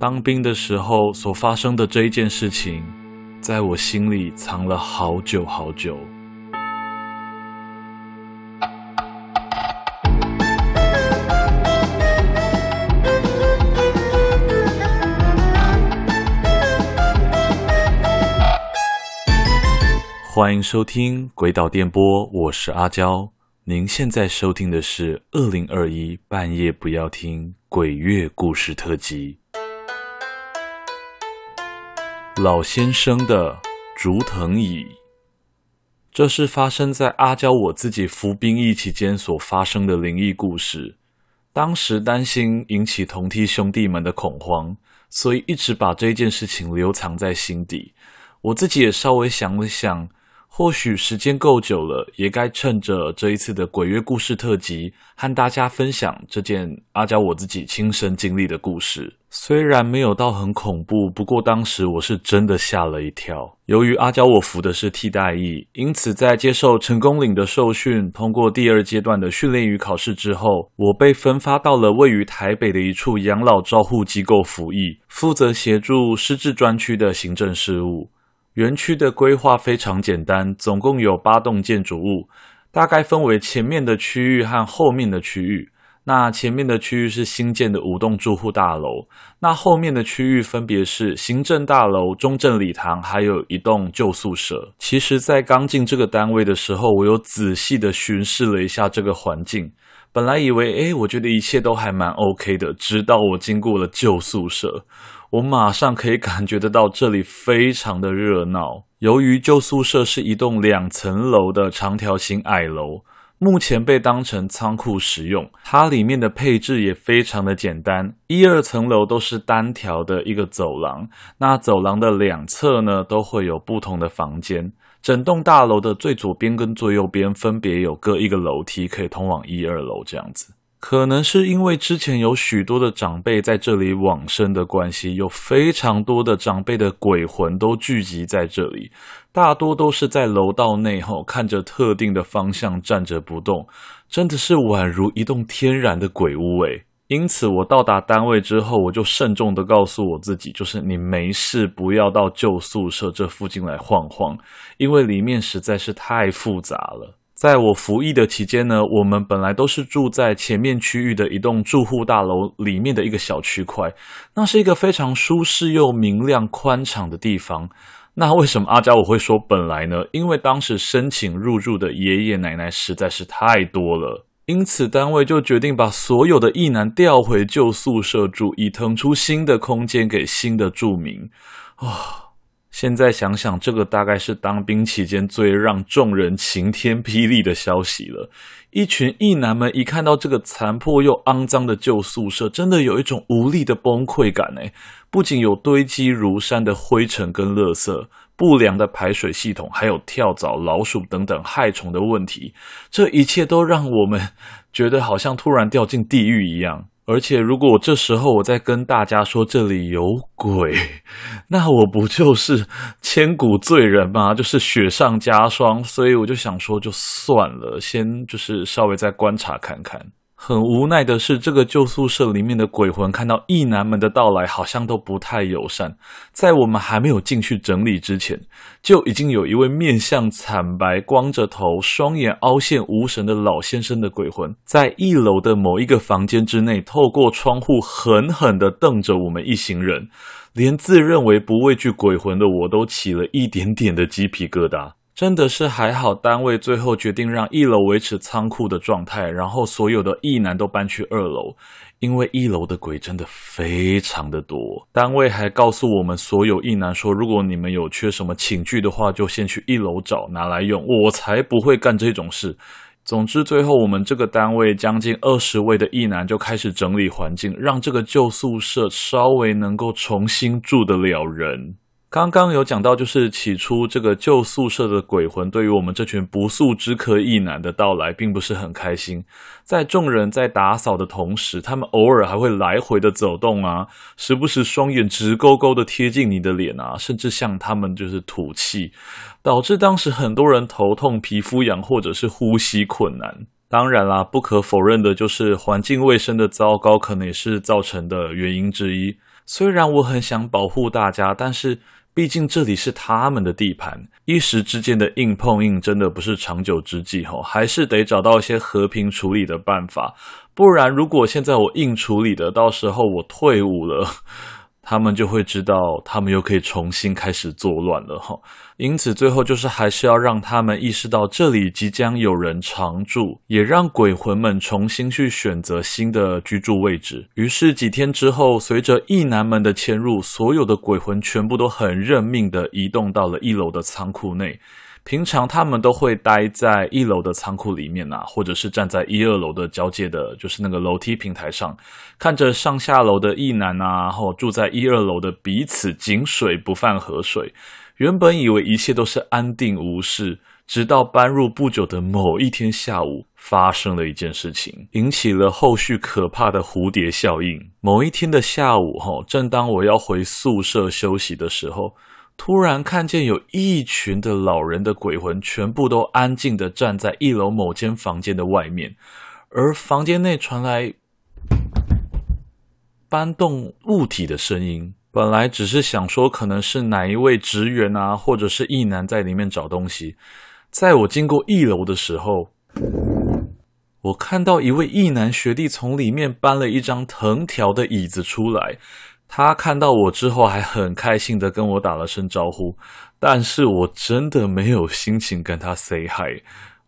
当兵的时候所发生的这一件事情，在我心里藏了好久好久。欢迎收听《鬼岛电波》，我是阿娇。您现在收听的是二零二一半夜不要听鬼月故事特辑。老先生的竹藤椅，这是发生在阿娇我自己服兵役期间所发生的灵异故事。当时担心引起同梯兄弟们的恐慌，所以一直把这件事情留藏在心底。我自己也稍微想了想。或许时间够久了，也该趁着这一次的鬼月故事特辑，和大家分享这件阿娇我自己亲身经历的故事。虽然没有到很恐怖，不过当时我是真的吓了一跳。由于阿娇我服的是替代役，因此在接受成功岭的受训，通过第二阶段的训练与考试之后，我被分发到了位于台北的一处养老照护机构服役，负责协助失智专区的行政事务。园区的规划非常简单，总共有八栋建筑物，大概分为前面的区域和后面的区域。那前面的区域是新建的五栋住户大楼，那后面的区域分别是行政大楼、中正礼堂，还有一栋旧宿舍。其实，在刚进这个单位的时候，我有仔细的巡视了一下这个环境。本来以为，诶，我觉得一切都还蛮 OK 的，直到我经过了旧宿舍。我马上可以感觉得到这里非常的热闹。由于旧宿舍是一栋两层楼的长条形矮楼，目前被当成仓库使用。它里面的配置也非常的简单，一二层楼都是单条的一个走廊，那走廊的两侧呢，都会有不同的房间。整栋大楼的最左边跟最右边分别有各一个楼梯，可以通往一二楼这样子。可能是因为之前有许多的长辈在这里往生的关系，有非常多的长辈的鬼魂都聚集在这里，大多都是在楼道内后看着特定的方向站着不动，真的是宛如一栋天然的鬼屋诶。因此，我到达单位之后，我就慎重的告诉我自己，就是你没事不要到旧宿舍这附近来晃晃，因为里面实在是太复杂了。在我服役的期间呢，我们本来都是住在前面区域的一栋住户大楼里面的一个小区块，那是一个非常舒适又明亮宽敞的地方。那为什么阿娇我会说本来呢？因为当时申请入住的爷爷奶奶实在是太多了，因此单位就决定把所有的役男调回旧宿舍住，以腾出新的空间给新的住民。啊、现在想想，这个大概是当兵期间最让众人晴天霹雳的消息了。一群异男们一看到这个残破又肮脏的旧宿舍，真的有一种无力的崩溃感。诶，不仅有堆积如山的灰尘跟垃圾，不良的排水系统，还有跳蚤、老鼠等等害虫的问题，这一切都让我们觉得好像突然掉进地狱一样。而且，如果这时候我再跟大家说这里有鬼，那我不就是千古罪人吗？就是雪上加霜。所以我就想说，就算了，先就是稍微再观察看看。很无奈的是，这个旧宿舍里面的鬼魂看到异男们的到来，好像都不太友善。在我们还没有进去整理之前，就已经有一位面相惨白、光着头、双眼凹陷无神的老先生的鬼魂，在一楼的某一个房间之内，透过窗户狠狠地瞪着我们一行人，连自认为不畏惧鬼魂的我都起了一点点的鸡皮疙瘩。真的是还好，单位最后决定让一楼维持仓库的状态，然后所有的异男都搬去二楼，因为一楼的鬼真的非常的多。单位还告诉我们所有异男说，如果你们有缺什么寝具的话，就先去一楼找拿来用，我才不会干这种事。总之，最后我们这个单位将近二十位的异男就开始整理环境，让这个旧宿舍稍微能够重新住得了人。刚刚有讲到，就是起初这个旧宿舍的鬼魂对于我们这群不速之客一男的到来，并不是很开心。在众人在打扫的同时，他们偶尔还会来回的走动啊，时不时双眼直勾勾的贴近你的脸啊，甚至向他们就是吐气，导致当时很多人头痛、皮肤痒或者是呼吸困难。当然啦，不可否认的就是环境卫生的糟糕，可能也是造成的原因之一。虽然我很想保护大家，但是毕竟这里是他们的地盘，一时之间的硬碰硬真的不是长久之计吼，还是得找到一些和平处理的办法。不然，如果现在我硬处理的，到时候我退伍了。他们就会知道，他们又可以重新开始作乱了哈。因此，最后就是还是要让他们意识到这里即将有人常住，也让鬼魂们重新去选择新的居住位置。于是几天之后，随着异男们的迁入，所有的鬼魂全部都很认命的移动到了一楼的仓库内。平常他们都会待在一楼的仓库里面啊，或者是站在一二楼的交界的，就是那个楼梯平台上，看着上下楼的异男啊，然后住在一二楼的彼此井水不犯河水。原本以为一切都是安定无事，直到搬入不久的某一天下午，发生了一件事情，引起了后续可怕的蝴蝶效应。某一天的下午，哈，正当我要回宿舍休息的时候。突然看见有一群的老人的鬼魂，全部都安静地站在一楼某间房间的外面，而房间内传来搬动物体的声音。本来只是想说，可能是哪一位职员啊，或者是异男在里面找东西。在我经过一楼的时候，我看到一位异男学弟从里面搬了一张藤条的椅子出来。他看到我之后还很开心的跟我打了声招呼，但是我真的没有心情跟他 say hi，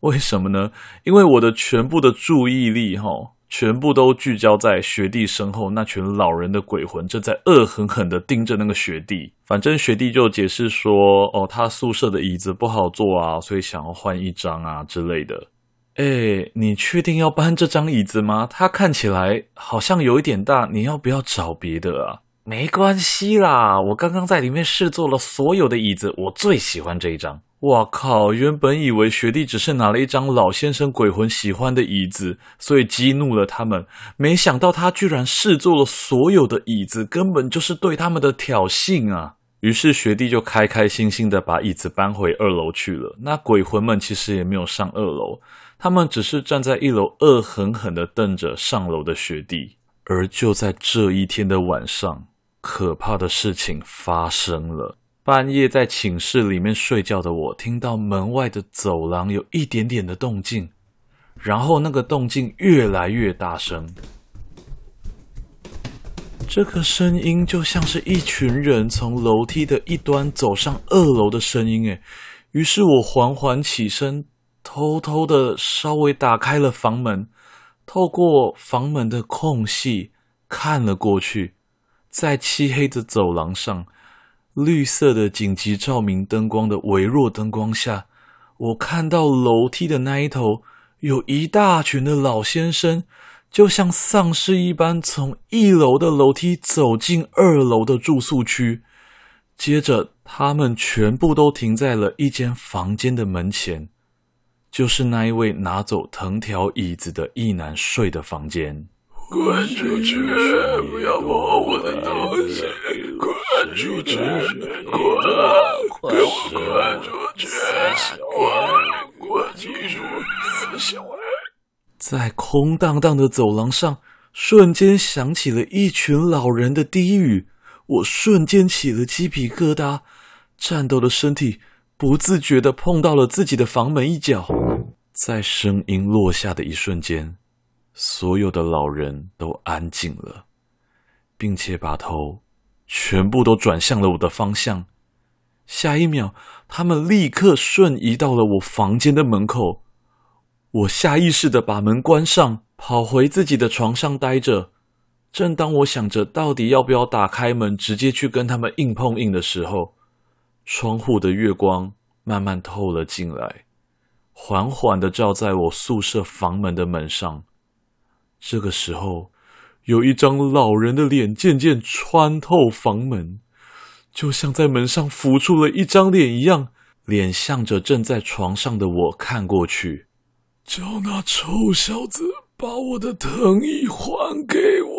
为什么呢？因为我的全部的注意力哈，全部都聚焦在学弟身后那群老人的鬼魂正在恶狠狠的盯着那个学弟。反正学弟就解释说，哦，他宿舍的椅子不好坐啊，所以想要换一张啊之类的。诶，你确定要搬这张椅子吗？它看起来好像有一点大，你要不要找别的啊？没关系啦，我刚刚在里面试坐了所有的椅子，我最喜欢这一张。哇靠！原本以为学弟只是拿了一张老先生鬼魂喜欢的椅子，所以激怒了他们，没想到他居然试坐了所有的椅子，根本就是对他们的挑衅啊！于是学弟就开开心心的把椅子搬回二楼去了。那鬼魂们其实也没有上二楼，他们只是站在一楼，恶狠狠的瞪着上楼的学弟。而就在这一天的晚上。可怕的事情发生了。半夜在寝室里面睡觉的我，听到门外的走廊有一点点的动静，然后那个动静越来越大声。这个声音就像是一群人从楼梯的一端走上二楼的声音。诶，于是我缓缓起身，偷偷的稍微打开了房门，透过房门的空隙看了过去。在漆黑的走廊上，绿色的紧急照明灯光的微弱灯光下，我看到楼梯的那一头有一大群的老先生，就像丧尸一般，从一楼的楼梯走进二楼的住宿区。接着，他们全部都停在了一间房间的门前，就是那一位拿走藤条椅子的异男睡的房间。滚出去！不要摸我的东西！滚出去！滚！给我滚出去！滚！滚出去！在空荡荡的走廊上，瞬间响起了一群老人的低语。我瞬间起了鸡皮疙瘩，颤抖的身体不自觉地碰到了自己的房门一角。在声音落下的一瞬间。所有的老人都安静了，并且把头全部都转向了我的方向。下一秒，他们立刻瞬移到了我房间的门口。我下意识的把门关上，跑回自己的床上待着。正当我想着到底要不要打开门，直接去跟他们硬碰硬的时候，窗户的月光慢慢透了进来，缓缓的照在我宿舍房门的门上。这个时候，有一张老人的脸渐渐穿透房门，就像在门上浮出了一张脸一样，脸向着正在床上的我看过去。叫那臭小子把我的藤椅还给我！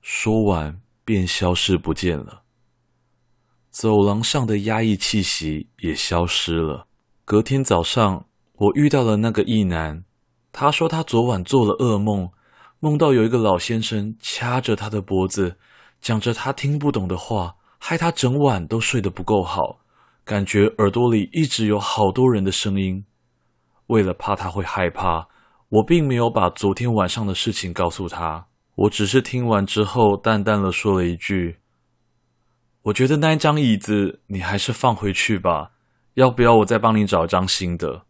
说完，便消失不见了。走廊上的压抑气息也消失了。隔天早上，我遇到了那个异男。他说他昨晚做了噩梦，梦到有一个老先生掐着他的脖子，讲着他听不懂的话，害他整晚都睡得不够好，感觉耳朵里一直有好多人的声音。为了怕他会害怕，我并没有把昨天晚上的事情告诉他。我只是听完之后，淡淡的说了一句：“我觉得那张椅子你还是放回去吧，要不要我再帮你找张新的？”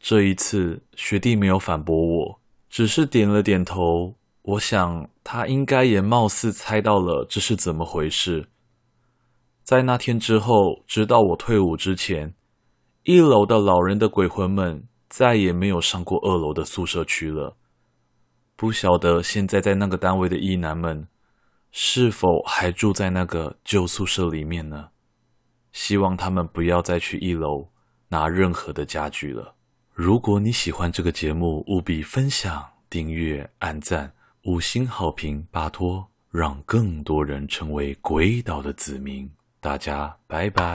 这一次，学弟没有反驳我，只是点了点头。我想他应该也貌似猜到了这是怎么回事。在那天之后，直到我退伍之前，一楼的老人的鬼魂们再也没有上过二楼的宿舍区了。不晓得现在在那个单位的异男们是否还住在那个旧宿舍里面呢？希望他们不要再去一楼拿任何的家具了。如果你喜欢这个节目，务必分享、订阅、按赞、五星好评，拜托，让更多人成为鬼岛的子民。大家拜拜。